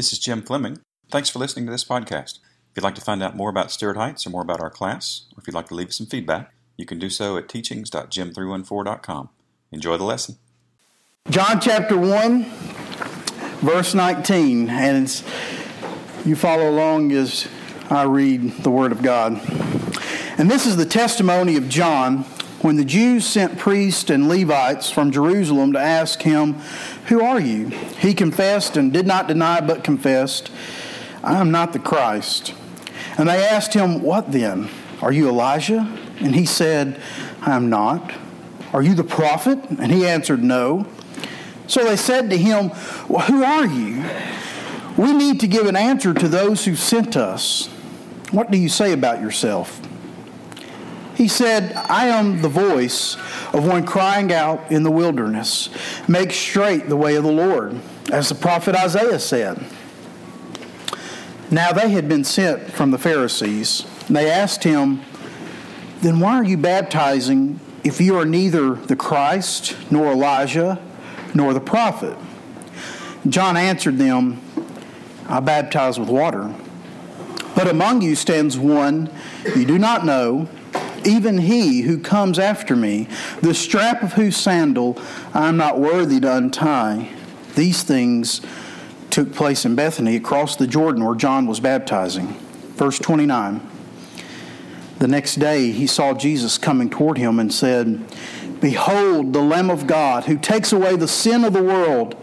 This is Jim Fleming. Thanks for listening to this podcast. If you'd like to find out more about Stuart Heights or more about our class, or if you'd like to leave us some feedback, you can do so at teachings.jim314.com. Enjoy the lesson. John chapter 1, verse 19. And you follow along as I read the Word of God. And this is the testimony of John when the Jews sent priests and Levites from Jerusalem to ask him, Who are you? He confessed and did not deny, but confessed, I am not the Christ. And they asked him, What then? Are you Elijah? And he said, I am not. Are you the prophet? And he answered, No. So they said to him, Well, who are you? We need to give an answer to those who sent us. What do you say about yourself? He said, I am the voice of one crying out in the wilderness, make straight the way of the Lord, as the prophet Isaiah said. Now they had been sent from the Pharisees. They asked him, Then why are you baptizing if you are neither the Christ, nor Elijah, nor the prophet? John answered them, I baptize with water. But among you stands one you do not know even he who comes after me, the strap of whose sandal I am not worthy to untie. These things took place in Bethany across the Jordan where John was baptizing. Verse 29. The next day he saw Jesus coming toward him and said, Behold, the Lamb of God who takes away the sin of the world.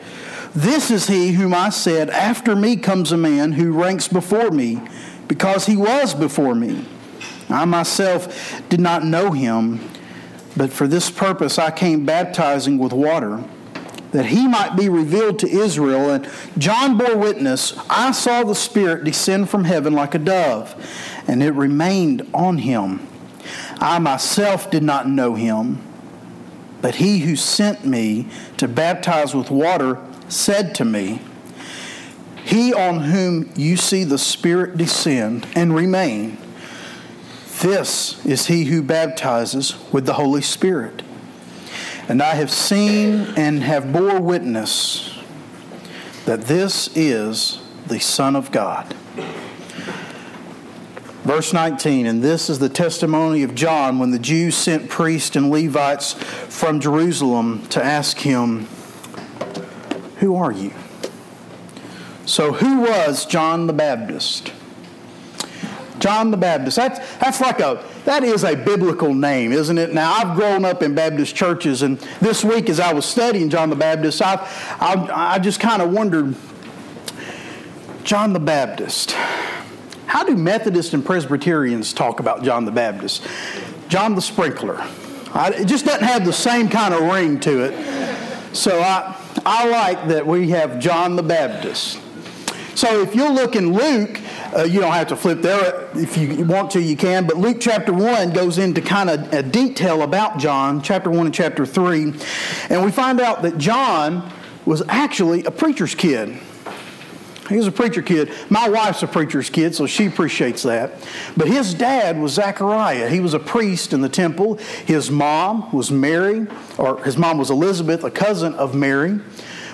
This is he whom I said, After me comes a man who ranks before me, because he was before me. I myself did not know him, but for this purpose I came baptizing with water, that he might be revealed to Israel. And John bore witness I saw the Spirit descend from heaven like a dove, and it remained on him. I myself did not know him, but he who sent me to baptize with water said to me, He on whom you see the Spirit descend and remain this is he who baptizes with the Holy Spirit. And I have seen and have bore witness that this is the Son of God. Verse 19, and this is the testimony of John when the Jews sent priests and Levites from Jerusalem to ask him, Who are you? So, who was John the Baptist? John the Baptist. That's, that's like a, that is a biblical name, isn't it? Now, I've grown up in Baptist churches, and this week as I was studying John the Baptist, I, I, I just kind of wondered John the Baptist. How do Methodists and Presbyterians talk about John the Baptist? John the Sprinkler. I, it just doesn't have the same kind of ring to it. So I, I like that we have John the Baptist. So if you look in Luke, uh, you don't have to flip there. If you want to, you can. But Luke chapter 1 goes into kind of a detail about John, chapter 1 and chapter 3. And we find out that John was actually a preacher's kid. He was a preacher kid. My wife's a preacher's kid, so she appreciates that. But his dad was Zachariah. He was a priest in the temple. His mom was Mary, or his mom was Elizabeth, a cousin of Mary.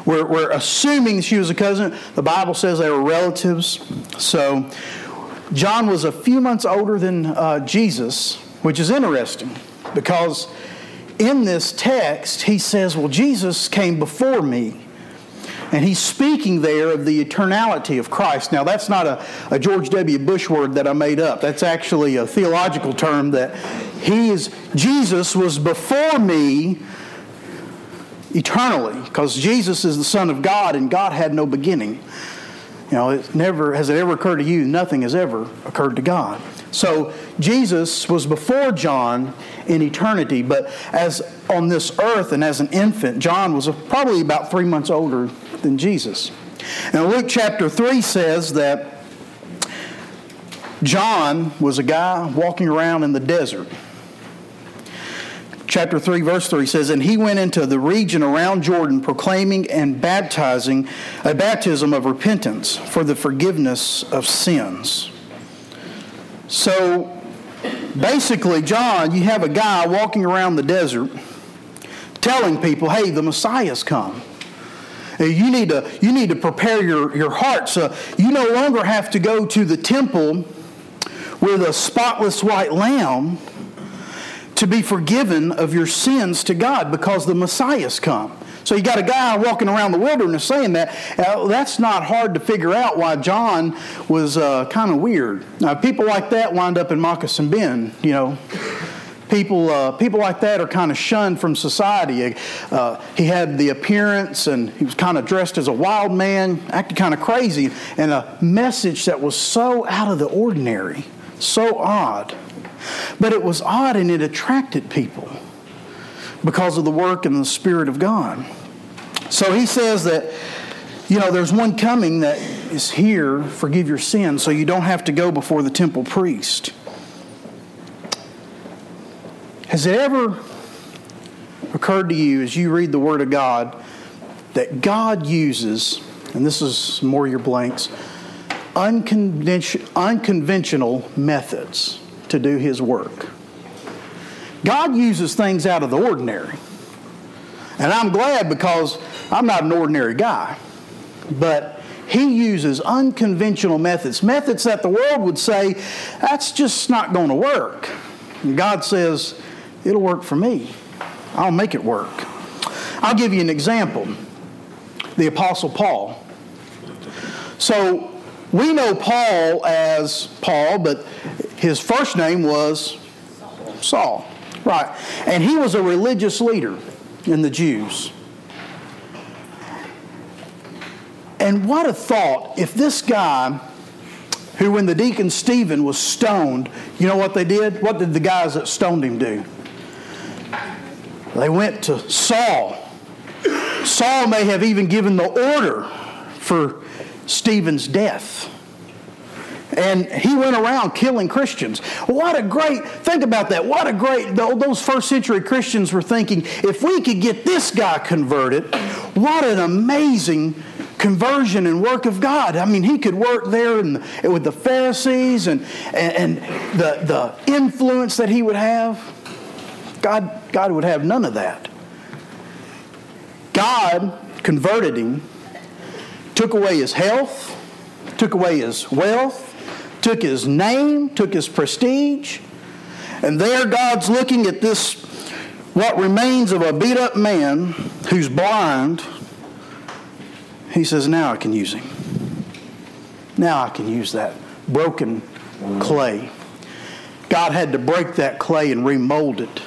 We're, we're assuming she was a cousin. The Bible says they were relatives. So John was a few months older than uh, Jesus, which is interesting because in this text he says, Well, Jesus came before me. And he's speaking there of the eternality of Christ. Now, that's not a, a, George W. Bush word that I made up. That's actually a theological term that he is, Jesus was before me eternally because Jesus is the Son of God and God had no beginning. You know, it never has it ever occurred to you nothing has ever occurred to God. So Jesus was before John in eternity, but as on this earth and as an infant, John was probably about three months older than Jesus. Now Luke chapter 3 says that John was a guy walking around in the desert chapter 3, verse 3 says, And he went into the region around Jordan, proclaiming and baptizing a baptism of repentance for the forgiveness of sins. So basically, John, you have a guy walking around the desert telling people, hey, the Messiah's come. You need to, you need to prepare your, your hearts. Uh, you no longer have to go to the temple with a spotless white lamb to be forgiven of your sins to God because the Messiah's come. So you got a guy walking around the wilderness saying that. Uh, that's not hard to figure out why John was uh, kind of weird. Now, people like that wind up in Moccasin Bend, you know. People, uh, people like that are kind of shunned from society. Uh, he had the appearance and he was kind of dressed as a wild man, acted kind of crazy, and a message that was so out of the ordinary, so odd. But it was odd and it attracted people because of the work and the Spirit of God. So he says that, you know, there's one coming that is here, forgive your sins, so you don't have to go before the temple priest. Has it ever occurred to you as you read the Word of God that God uses, and this is more your blanks, unconventional methods to do His work? God uses things out of the ordinary. And I'm glad because I'm not an ordinary guy. But he uses unconventional methods, methods that the world would say, that's just not going to work. And God says, it'll work for me. I'll make it work. I'll give you an example the Apostle Paul. So we know Paul as Paul, but his first name was Saul. Right. And he was a religious leader in the Jews. And what a thought if this guy, who when the deacon Stephen was stoned, you know what they did? What did the guys that stoned him do? They went to Saul. Saul may have even given the order for Stephen's death. And he went around killing Christians. What a great, think about that. What a great, those first century Christians were thinking, if we could get this guy converted, what an amazing conversion and work of God. I mean, he could work there with the Pharisees and, and, and the, the influence that he would have. God, God would have none of that. God converted him, took away his health, took away his wealth, took his name, took his prestige, and there God's looking at this, what remains of a beat up man who's blind. He says, Now I can use him. Now I can use that broken clay. God had to break that clay and remold it.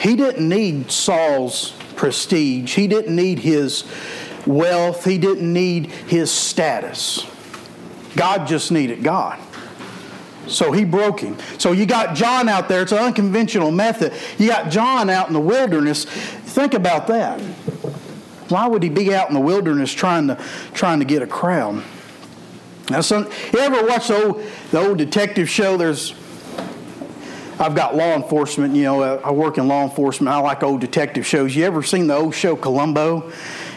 He didn't need Saul's prestige, he didn't need his wealth, he didn't need his status. God just needed God. So he broke him. So you got John out there. It's an unconventional method. You got John out in the wilderness. Think about that. Why would he be out in the wilderness trying to trying to get a crown? Now, some, you ever watch the old, the old detective show? There's I've got law enforcement. You know, I work in law enforcement. I like old detective shows. You ever seen the old show Columbo?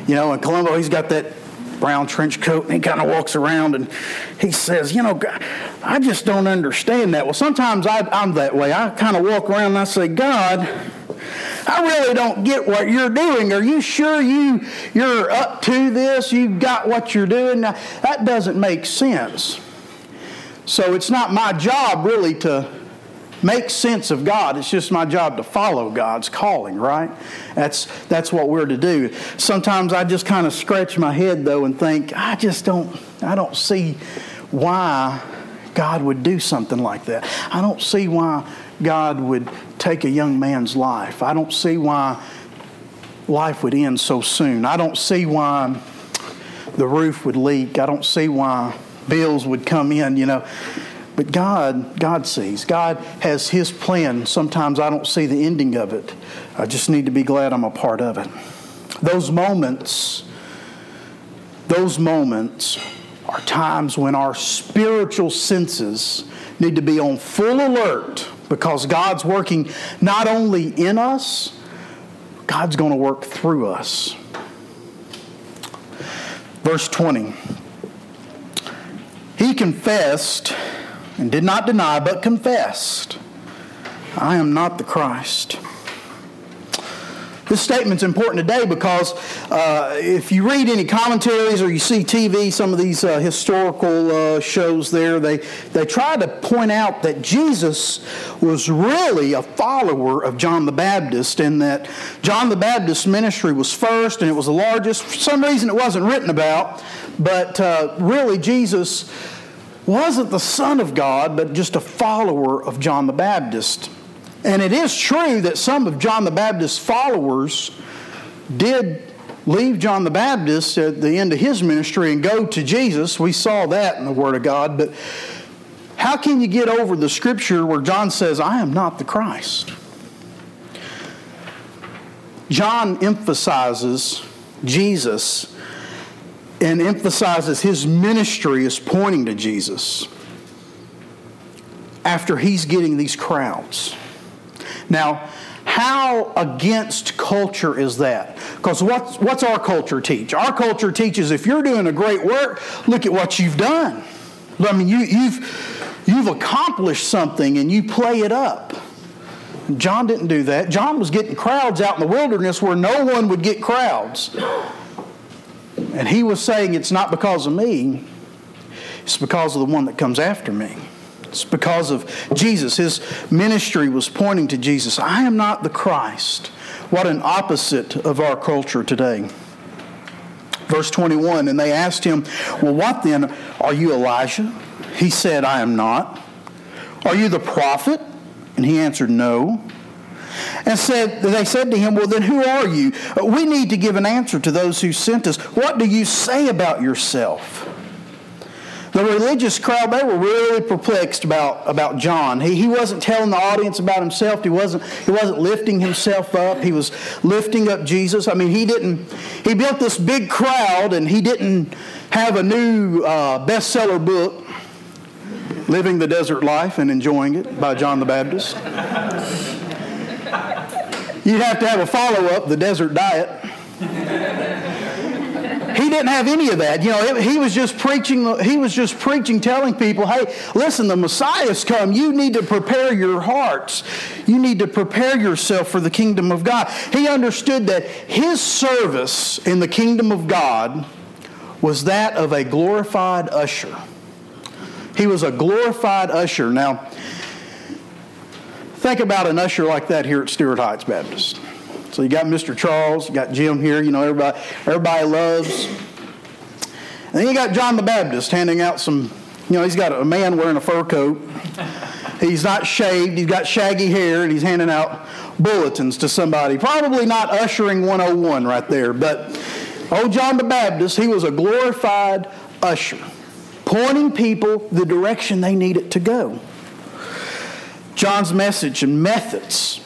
You know, and Columbo, he's got that brown trench coat, and he kind of walks around and he says, You know, I just don't understand that. Well, sometimes I, I'm that way. I kind of walk around and I say, God, I really don't get what you're doing. Are you sure you you're up to this? You've got what you're doing? Now, that doesn't make sense. So it's not my job really to make sense of God. It's just my job to follow God's calling, right? That's that's what we're to do. Sometimes I just kind of scratch my head though and think, I just don't I don't see why God would do something like that. I don't see why God would take a young man's life. I don't see why life would end so soon. I don't see why the roof would leak. I don't see why bills would come in, you know. But God, God sees. God has His plan. Sometimes I don't see the ending of it. I just need to be glad I'm a part of it. Those moments, those moments are times when our spiritual senses need to be on full alert because God's working not only in us, God's going to work through us. Verse 20. He confessed and did not deny, but confessed, I am not the Christ. This statement's important today because uh, if you read any commentaries or you see TV, some of these uh, historical uh, shows there, they, they try to point out that Jesus was really a follower of John the Baptist and that John the Baptist's ministry was first and it was the largest. For some reason, it wasn't written about, but uh, really, Jesus wasn't the Son of God, but just a follower of John the Baptist. And it is true that some of John the Baptist's followers did leave John the Baptist at the end of his ministry and go to Jesus. We saw that in the Word of God. But how can you get over the scripture where John says, I am not the Christ? John emphasizes Jesus and emphasizes his ministry is pointing to Jesus after he's getting these crowds. Now, how against culture is that? Because what's, what's our culture teach? Our culture teaches if you're doing a great work, look at what you've done. I mean, you, you've, you've accomplished something and you play it up. John didn't do that. John was getting crowds out in the wilderness where no one would get crowds. And he was saying, It's not because of me, it's because of the one that comes after me. It's because of Jesus. His ministry was pointing to Jesus. I am not the Christ. What an opposite of our culture today. Verse 21 And they asked him, Well, what then? Are you Elijah? He said, I am not. Are you the prophet? And he answered, No. And said, they said to him, Well, then who are you? We need to give an answer to those who sent us. What do you say about yourself? The religious crowd, they were really perplexed about, about John. He, he wasn't telling the audience about himself. He wasn't, he wasn't lifting himself up. He was lifting up Jesus. I mean, he didn't, he built this big crowd and he didn't have a new uh, bestseller book, Living the Desert Life and Enjoying It by John the Baptist. You'd have to have a follow up, The Desert Diet. He didn't have any of that. You know, he was just preaching, he was just preaching, telling people, hey, listen, the Messiah's come. You need to prepare your hearts. You need to prepare yourself for the kingdom of God. He understood that his service in the kingdom of God was that of a glorified usher. He was a glorified usher. Now, think about an usher like that here at Stuart Heights Baptist. So you got Mr. Charles, you got Jim here, you know, everybody, everybody loves. And then you got John the Baptist handing out some, you know, he's got a man wearing a fur coat. He's not shaved, he's got shaggy hair, and he's handing out bulletins to somebody. Probably not ushering 101 right there, but old John the Baptist, he was a glorified usher, pointing people the direction they needed to go. John's message and methods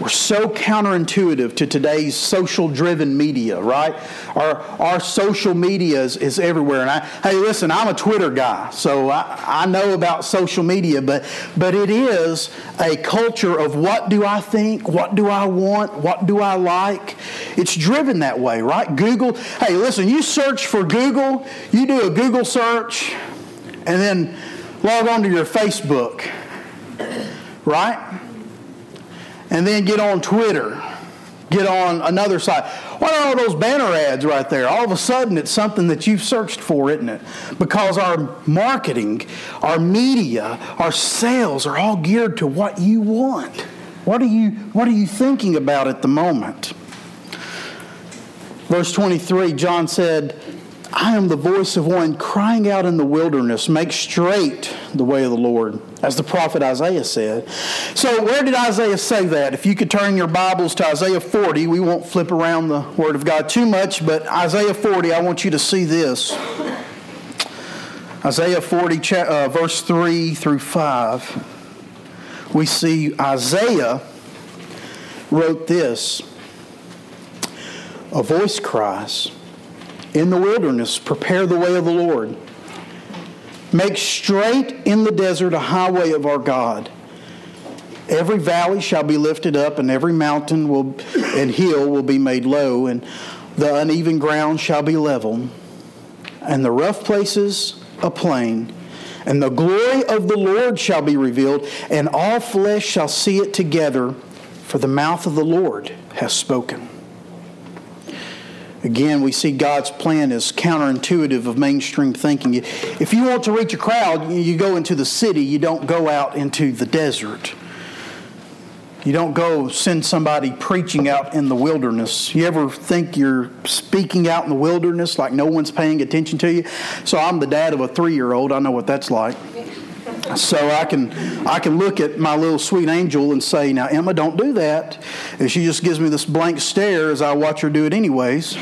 we're so counterintuitive to today's social driven media, right? Our, our social media is, is everywhere. And I, hey, listen, I'm a Twitter guy, so I, I know about social media, but, but it is a culture of what do I think, what do I want, what do I like. It's driven that way, right? Google, hey, listen, you search for Google, you do a Google search, and then log on to your Facebook, right? and then get on Twitter, get on another site. What are all those banner ads right there? All of a sudden, it's something that you've searched for, isn't it? Because our marketing, our media, our sales are all geared to what you want. What are you, what are you thinking about at the moment? Verse 23, John said, I am the voice of one crying out in the wilderness, make straight the way of the Lord, as the prophet Isaiah said. So, where did Isaiah say that? If you could turn your Bibles to Isaiah 40, we won't flip around the Word of God too much, but Isaiah 40, I want you to see this. Isaiah 40, uh, verse 3 through 5, we see Isaiah wrote this A voice cries, in the wilderness, prepare the way of the Lord. Make straight in the desert a highway of our God. Every valley shall be lifted up, and every mountain will, and hill will be made low, and the uneven ground shall be level, and the rough places a plain, And the glory of the Lord shall be revealed, and all flesh shall see it together, for the mouth of the Lord has spoken. Again, we see God's plan is counterintuitive of mainstream thinking. If you want to reach a crowd, you go into the city, you don't go out into the desert. You don't go send somebody preaching out in the wilderness. You ever think you're speaking out in the wilderness like no one's paying attention to you? So I'm the dad of a three year old. I know what that's like. So I can I can look at my little sweet angel and say, "Now Emma, don't do that." And she just gives me this blank stare as I watch her do it anyways.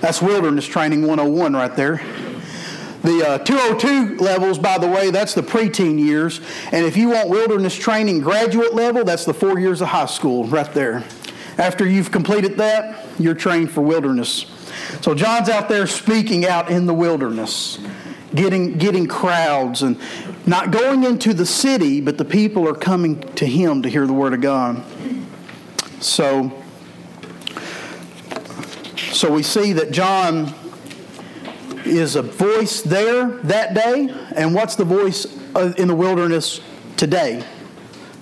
That's wilderness training 101 right there. The uh, 202 levels, by the way, that's the preteen years. And if you want wilderness training graduate level, that's the four years of high school right there. After you've completed that, you're trained for wilderness. So John's out there speaking out in the wilderness, getting, getting crowds and not going into the city, but the people are coming to him to hear the word of God. So, so we see that John is a voice there that day, and what's the voice uh, in the wilderness today?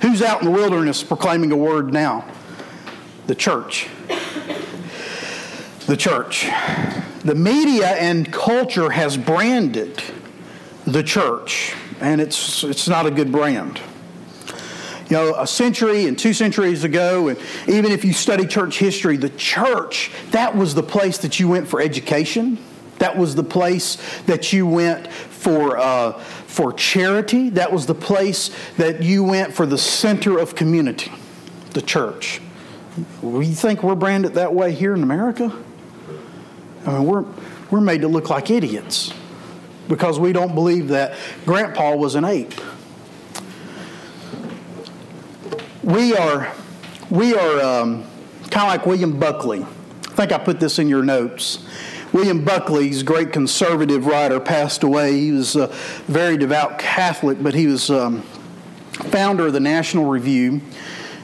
Who's out in the wilderness proclaiming a word now? The church. The church. The media and culture has branded the church, and it's, it's not a good brand. You know, a century and two centuries ago, and even if you study church history, the church, that was the place that you went for education that was the place that you went for, uh, for charity. That was the place that you went for the center of community, the church. We think we're branded that way here in America? I mean, we're, we're made to look like idiots because we don't believe that Grandpa was an ape. We are, we are um, kind of like William Buckley. I think I put this in your notes. William Buckley's great conservative writer passed away. He was a very devout Catholic, but he was um, founder of the National Review,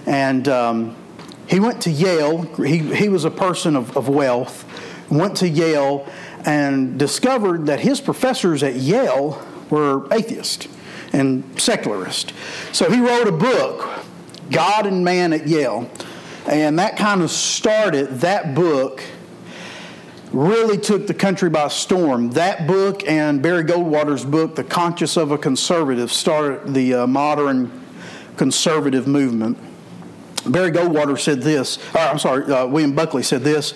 and um, he went to Yale. He, he was a person of, of wealth, went to Yale and discovered that his professors at Yale were atheists and secularist. So he wrote a book, God and Man at Yale, and that kind of started that book really took the country by storm. That book and Barry Goldwater's book, The Conscience of a Conservative, started the uh, modern conservative movement. Barry Goldwater said this, uh, I'm sorry, uh, William Buckley said this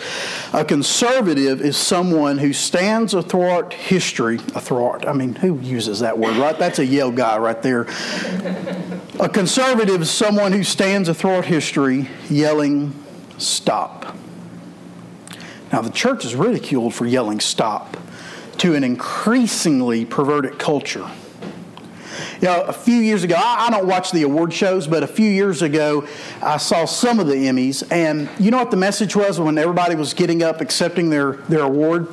A conservative is someone who stands athwart history. Athwart, I mean, who uses that word, right? That's a Yale guy right there. a conservative is someone who stands athwart history yelling, Stop. Now, the church is ridiculed for yelling stop to an increasingly perverted culture. You know, a few years ago, I, don't watch the award shows, but a few years ago, I saw some of the Emmys, and you know what the message was when everybody was getting up accepting their, their award?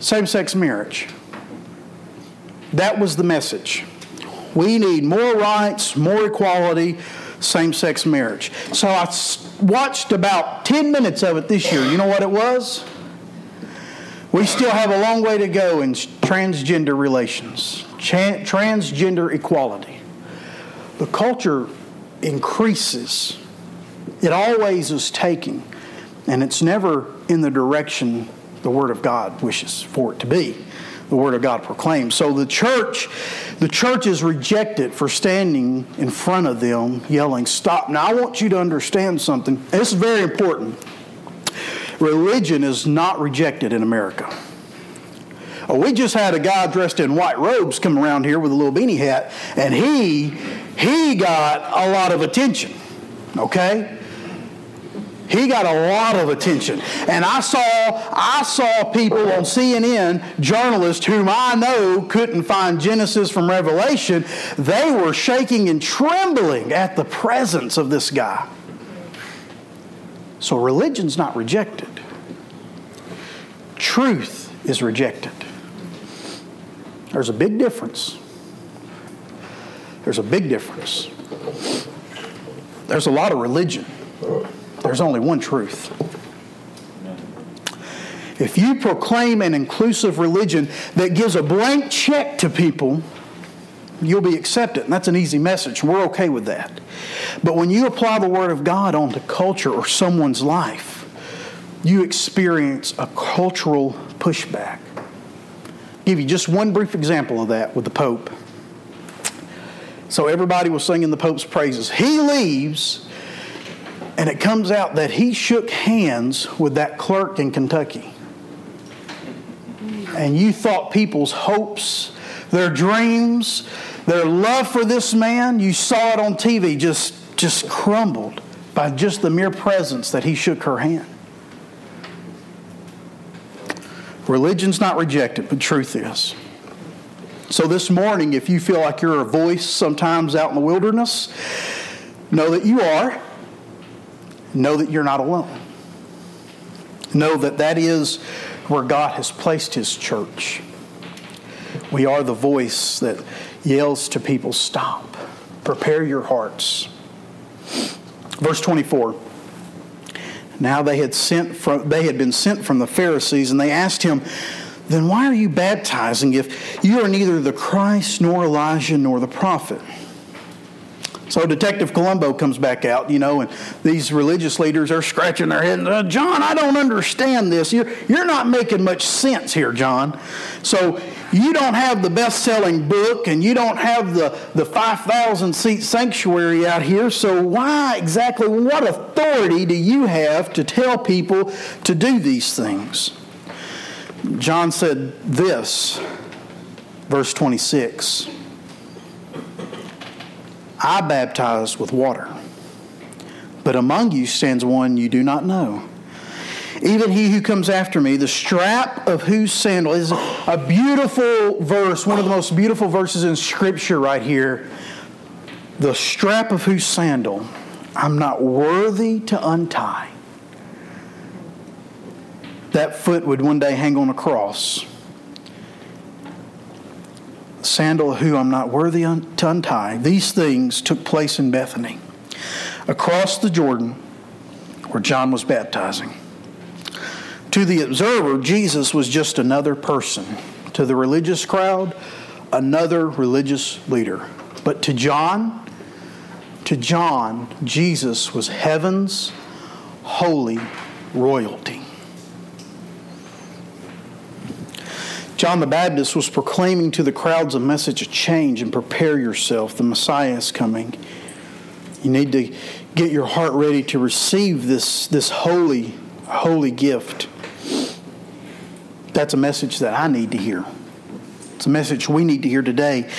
Same sex marriage. That was the message. We need more rights, more equality, same sex marriage. So I watched about 10 minutes of it this year. You know what it was? We still have a long way to go in transgender relations, transgender equality. The culture increases, it always is taking, and it's never in the direction the Word of God wishes for it to be the word of God proclaims. So the church, the church is rejected for standing in front of them yelling, Stop. Now I want you to understand something. This is very important. Religion is not rejected in America. Oh, we just had a guy dressed in white robes come around here with a little beanie hat, and he he got a lot of attention. Okay? He got a lot of attention. And I saw, I saw people on CNN, journalists whom I know couldn't find Genesis from Revelation, they were shaking and trembling at the presence of this guy. So religion's not rejected. Truth is rejected. There's a big difference. There's a big difference. There's a lot of religion. There's only one truth. If you proclaim an inclusive religion that gives a blank check to people, you'll be accepted. And that's an easy message. We're okay with that. But when you apply the Word of God onto culture or someone's life, you experience a cultural pushback. Give you just one brief example of that with the Pope. So everybody was singing the Pope's praises. He leaves, and it comes out that he shook hands with that clerk in Kentucky. And you thought people's hopes, their dreams, their love for this man, you saw it on TV just, just crumbled by just the mere presence that he shook her hand. Religion's not rejected, but truth is. So this morning, if you feel like you're a voice sometimes out in the wilderness, know that you are. Know that you're not alone. Know that that is where God has placed His church. We are the voice that yells to people, Stop, prepare your hearts. Verse 24. Now they had sent from they had been sent from the Pharisees, and they asked him, Then why are you baptizing if you are neither the Christ nor Elijah nor the prophet? So Detective Columbo comes back out, you know, and these religious leaders are scratching their heads. John, I don't understand this. You're, you're not making much sense here, John. So you don't have the best selling book and you don't have the, the 5,000 seat sanctuary out here. So why exactly, what authority do you have to tell people to do these things? John said this, verse 26. I baptize with water, but among you stands one you do not know. Even he who comes after me, the strap of whose sandal is a beautiful verse, one of the most beautiful verses in Scripture right here. The strap of whose sandal I'm not worthy to untie. That foot would one day hang on a cross sandal who I'm not worthy to untie. These things took place in Bethany, across the Jordan, where John was baptizing. To the observer, Jesus was just another person. To the religious crowd, another religious leader. But to John, to John, Jesus was heaven's holy royalty. John the Baptist was proclaiming to the crowds a message of change and prepare yourself. The Messiah is coming. You need to get your heart ready to receive this, this holy, holy gift. That's a message that I need to hear. It's a message we need to hear today.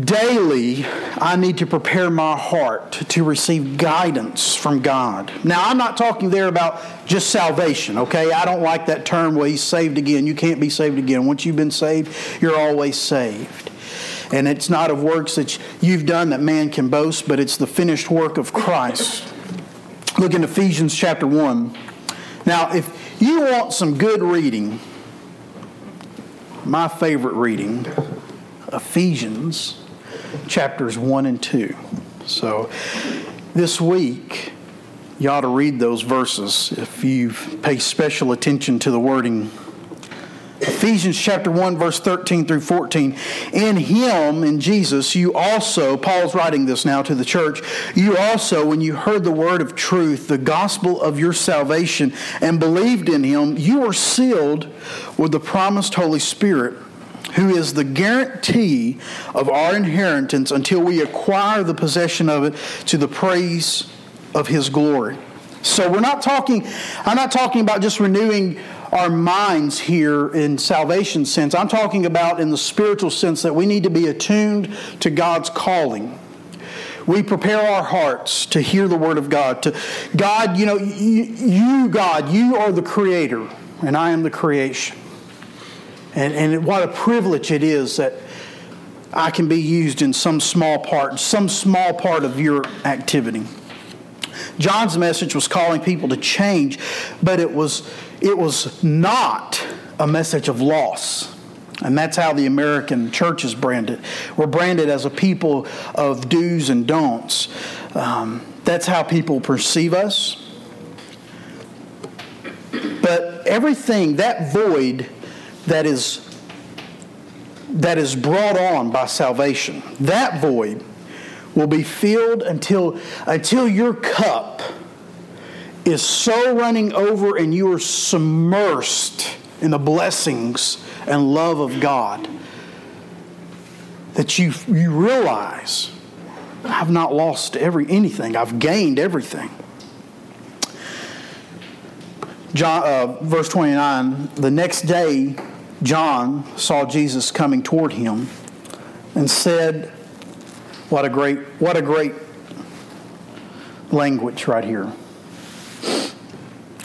Daily, I need to prepare my heart to receive guidance from God. Now, I'm not talking there about just salvation, okay? I don't like that term where he's saved again. You can't be saved again. Once you've been saved, you're always saved. And it's not of works that you've done that man can boast, but it's the finished work of Christ. Look in Ephesians chapter 1. Now, if you want some good reading, my favorite reading Ephesians chapters 1 and 2. So this week, you ought to read those verses if you pay special attention to the wording. Ephesians chapter 1, verse 13 through 14. In him, in Jesus, you also, Paul's writing this now to the church, you also, when you heard the word of truth, the gospel of your salvation, and believed in him, you were sealed with the promised Holy Spirit who is the guarantee of our inheritance until we acquire the possession of it to the praise of his glory. So we're not talking, I'm not talking about just renewing our minds here in salvation sense. I'm talking about in the spiritual sense that we need to be attuned to God's calling. We prepare our hearts to hear the word of God. To God, you know, you, God, you are the creator, and I am the creation. And, and what a privilege it is that I can be used in some small part, some small part of your activity. John's message was calling people to change, but it was, it was not a message of loss. And that's how the American church is branded. We're branded as a people of do's and don'ts. Um, that's how people perceive us. But everything, that void that is that is brought on by salvation, that void will be filled until until your cup is so running over and you are submersed in the blessings and love of God that you, you realize I've not lost every anything. I've gained everything. John, uh, verse 29 The next day, John saw Jesus coming toward him and said, What a great, what a great language right here.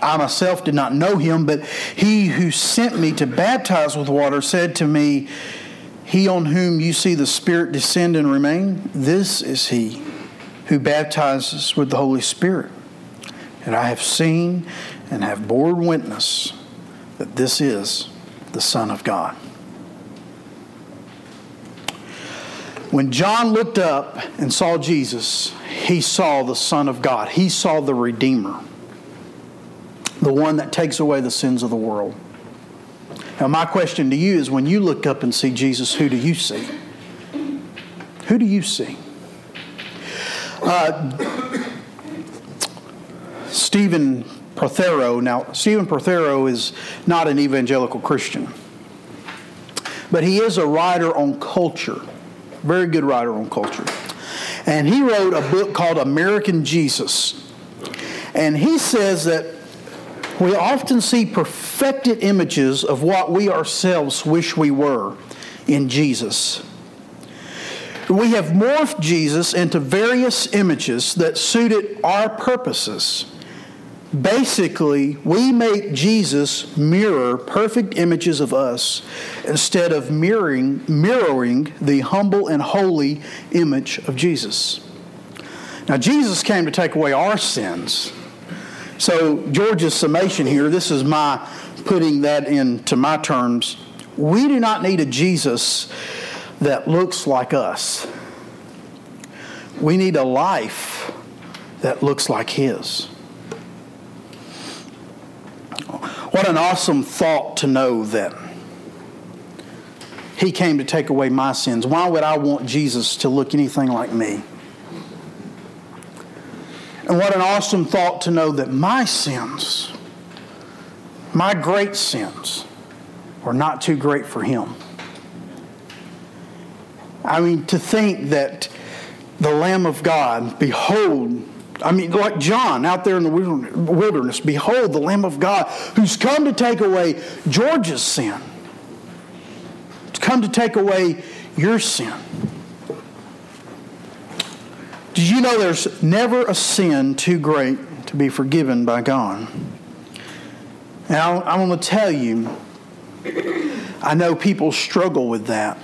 I myself did not know him, but he who sent me to baptize with water said to me, He on whom you see the Spirit descend and remain, this is he who baptizes with the Holy Spirit. And I have seen and have borne witness that this is the Son of God. When John looked up and saw Jesus, he saw the Son of God. He saw the Redeemer the one that takes away the sins of the world. Now, my question to you is when you look up and see Jesus, who do you see? Who do you see? Uh, Stephen Prothero. Now, Stephen Prothero is not an evangelical Christian, but he is a writer on culture, very good writer on culture. And he wrote a book called American Jesus. And he says that we often see perfected images of what we ourselves wish we were in Jesus. We have morphed Jesus into various images that suited our purposes. Basically, we make Jesus mirror perfect images of us instead of mirroring, mirroring the humble and holy image of Jesus. Now, Jesus came to take away our sins. So, George's summation here, this is my putting that into my terms. We do not need a Jesus that looks like us. We need a life that looks like His. What an awesome thought to know that He came to take away my sins. Why would I want Jesus to look anything like me? And what an awesome thought to know that my sins, my great sins, were not too great for him. I mean, to think that the Lamb of God, behold, I mean, like John out there in the wilderness, behold the Lamb of God who's come to take away George's sin, to come to take away your sin. Did you know there's never a sin too great to be forgiven by God? And I, am going to tell you, I know people struggle with that.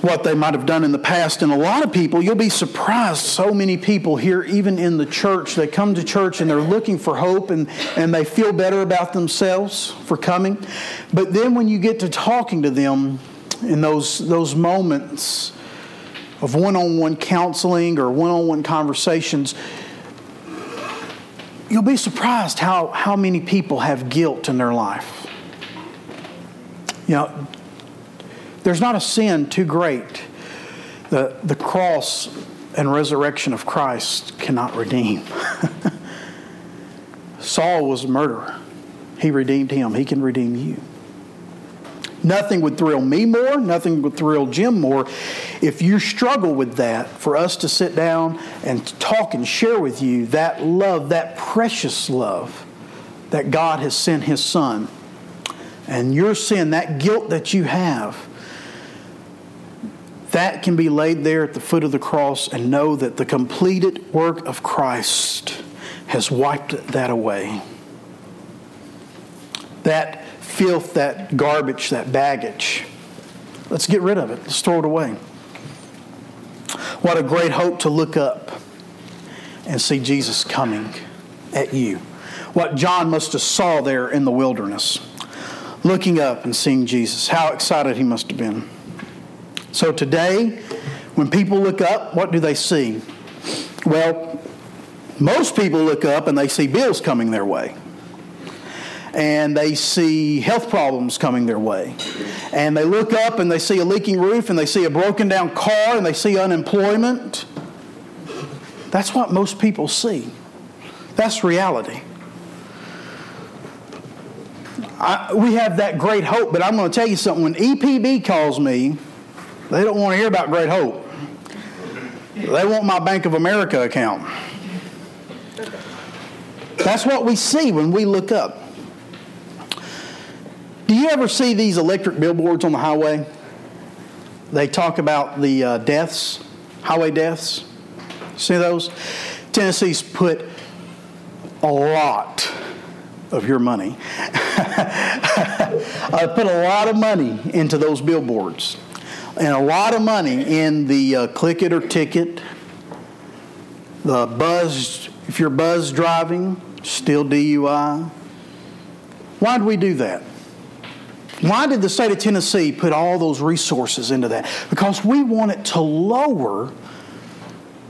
What they might have done in the past. And a lot of people, you'll be surprised, so many people here, even in the church, they come to church and they're looking for hope and, and they feel better about themselves for coming. But then when you get to talking to them in those, those moments, of one on one counseling or one on one conversations, you'll be surprised how, how many people have guilt in their life. You know, there's not a sin too great. The, the cross and resurrection of Christ cannot redeem. Saul was a murderer. He redeemed him. He can redeem you. Nothing would thrill me more, nothing would thrill Jim more. If you struggle with that, for us to sit down and talk and share with you that love, that precious love that God has sent His Son, and your sin, that guilt that you have, that can be laid there at the foot of the cross and know that the completed work of Christ has wiped that away. that filth, that garbage, that baggage. Let's get rid of it. Let's throw it away. What a great hope to look up and see Jesus coming at you. What John must have saw there in the wilderness, looking up and seeing Jesus. How excited he must have been. So today, when people look up, what do they see? Well, most people look up and they see bills coming their way and they see health problems coming their way. And they look up and they see a leaking roof and they see a broken down car and they see unemployment. That's what most people see. That's reality. I, we have that great hope, but I'm going to tell you something. When EPB calls me, they don't want to hear about great hope. They want my Bank of America account. That's what we see when we look up. Do you ever see these electric billboards on the highway? They talk about the uh, deaths, highway deaths. See those? Tennessee's put a lot of your money. I put a lot of money into those billboards and a lot of money in the uh, click it or ticket, the buzz, if you're buzz driving, still DUI. Why do we do that? Why did the state of Tennessee put all those resources into that? Because we want it to lower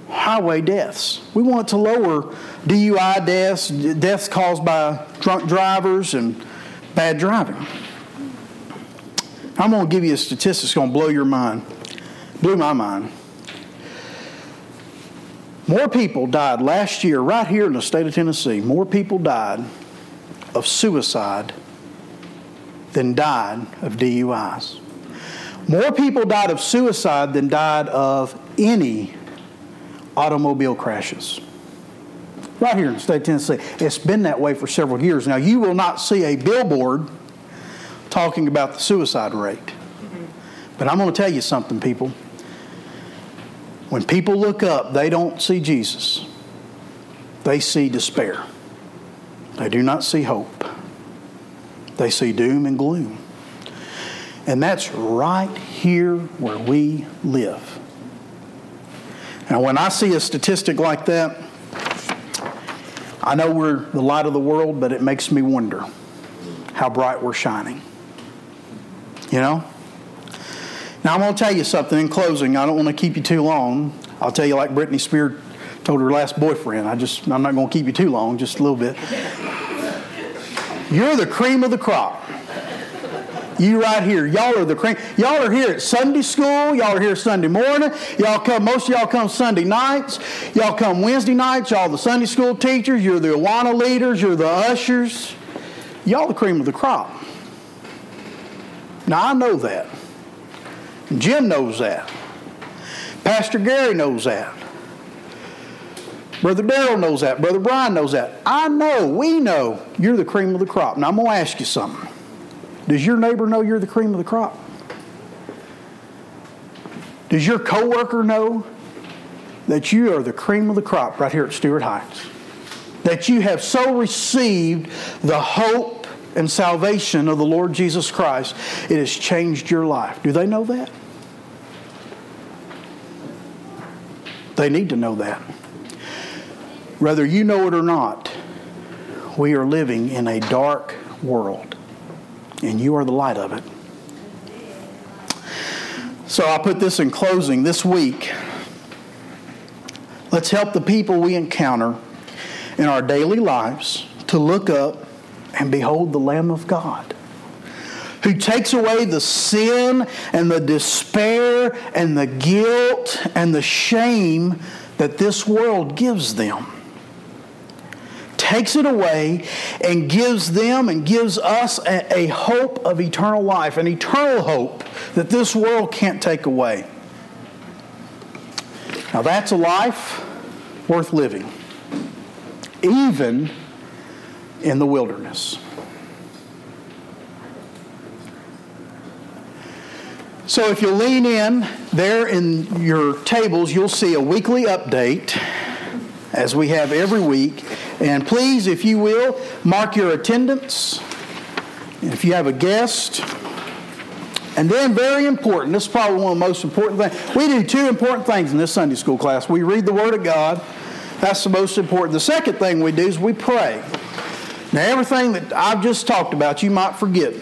highway deaths. We want to lower DUI deaths, deaths caused by drunk drivers and bad driving. I'm going to give you a statistic that's going to blow your mind. Blew my mind. More people died last year, right here in the state of Tennessee, more people died of suicide than died of DUIs. More people died of suicide than died of any automobile crashes. Right here in the state of Tennessee. It's been that way for several years. Now, you will not see a billboard talking about the suicide rate. But I'm going to tell you something, people. When people look up, they don't see Jesus, they see despair. They do not see hope. They see doom and gloom. And that's right here where we live. Now, when I see a statistic like that, I know we're the light of the world, but it makes me wonder how bright we're shining. You know? Now, I'm going to tell you something in closing. I don't want to keep you too long. I'll tell you like Britney Spears told her last boyfriend. I just, I'm not going to keep you too long, just a little bit. You're the cream of the crop. You right here. Y'all are the cream. Y'all are here at Sunday school. Y'all are here Sunday morning. Y'all come, most of y'all come Sunday nights. Y'all come Wednesday nights. Y'all the Sunday school teachers. You're the Awana leaders. You're the ushers. Y'all the cream of the crop. Now I know that. Jim knows that. Pastor Gary knows that. Brother Darrell knows that. Brother Brian knows that. I know, we know you're the cream of the crop. Now I'm going to ask you something. Does your neighbor know you're the cream of the crop? Does your coworker know that you are the cream of the crop right here at Stuart Heights? That you have so received the hope and salvation of the Lord Jesus Christ, it has changed your life. Do they know that? They need to know that. Whether you know it or not, we are living in a dark world, and you are the light of it. So I put this in closing this week. Let's help the people we encounter in our daily lives to look up and behold the Lamb of God who takes away the sin and the despair and the guilt and the shame that this world gives them takes it away and gives them and gives us a, a, hope of eternal life, an eternal hope that this world can't take away. Now, that's a life worth living, even in the wilderness. So, if you lean in there in your tables, you'll see a weekly update as we have every week and please, if you will, mark your attendance. If you have a guest, and then, very important, this is probably one of the most important things. We do two important things in this Sunday school class. We read the Word of God, that's the most important. The second thing we do is we pray. Now, everything that I've just talked about, you might forget,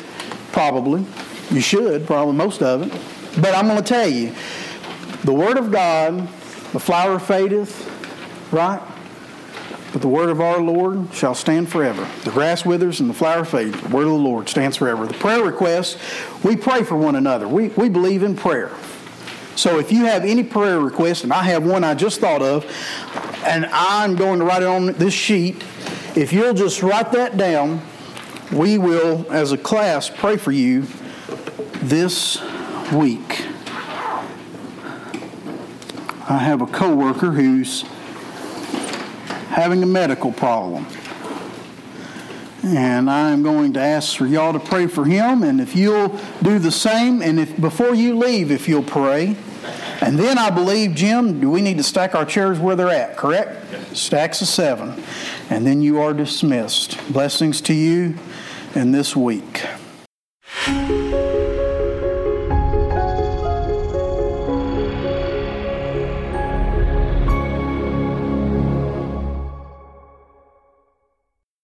probably. You should, probably most of it. But I'm going to tell you the Word of God, the flower fadeth, right? But the word of our Lord shall stand forever. The grass withers and the flower fades. The word of the Lord stands forever. The prayer requests, we pray for one another. We, we believe in prayer. So if you have any prayer requests, and I have one I just thought of, and I'm going to write it on this sheet, if you'll just write that down, we will, as a class, pray for you this week. I have a coworker who's having a medical problem. And I'm going to ask for y'all to pray for him. And if you'll do the same, and if before you leave, if you'll pray. And then I believe, Jim, do we need to stack our chairs where they're at, correct? Yes. Stacks of seven. And then you are dismissed. Blessings to you and this week.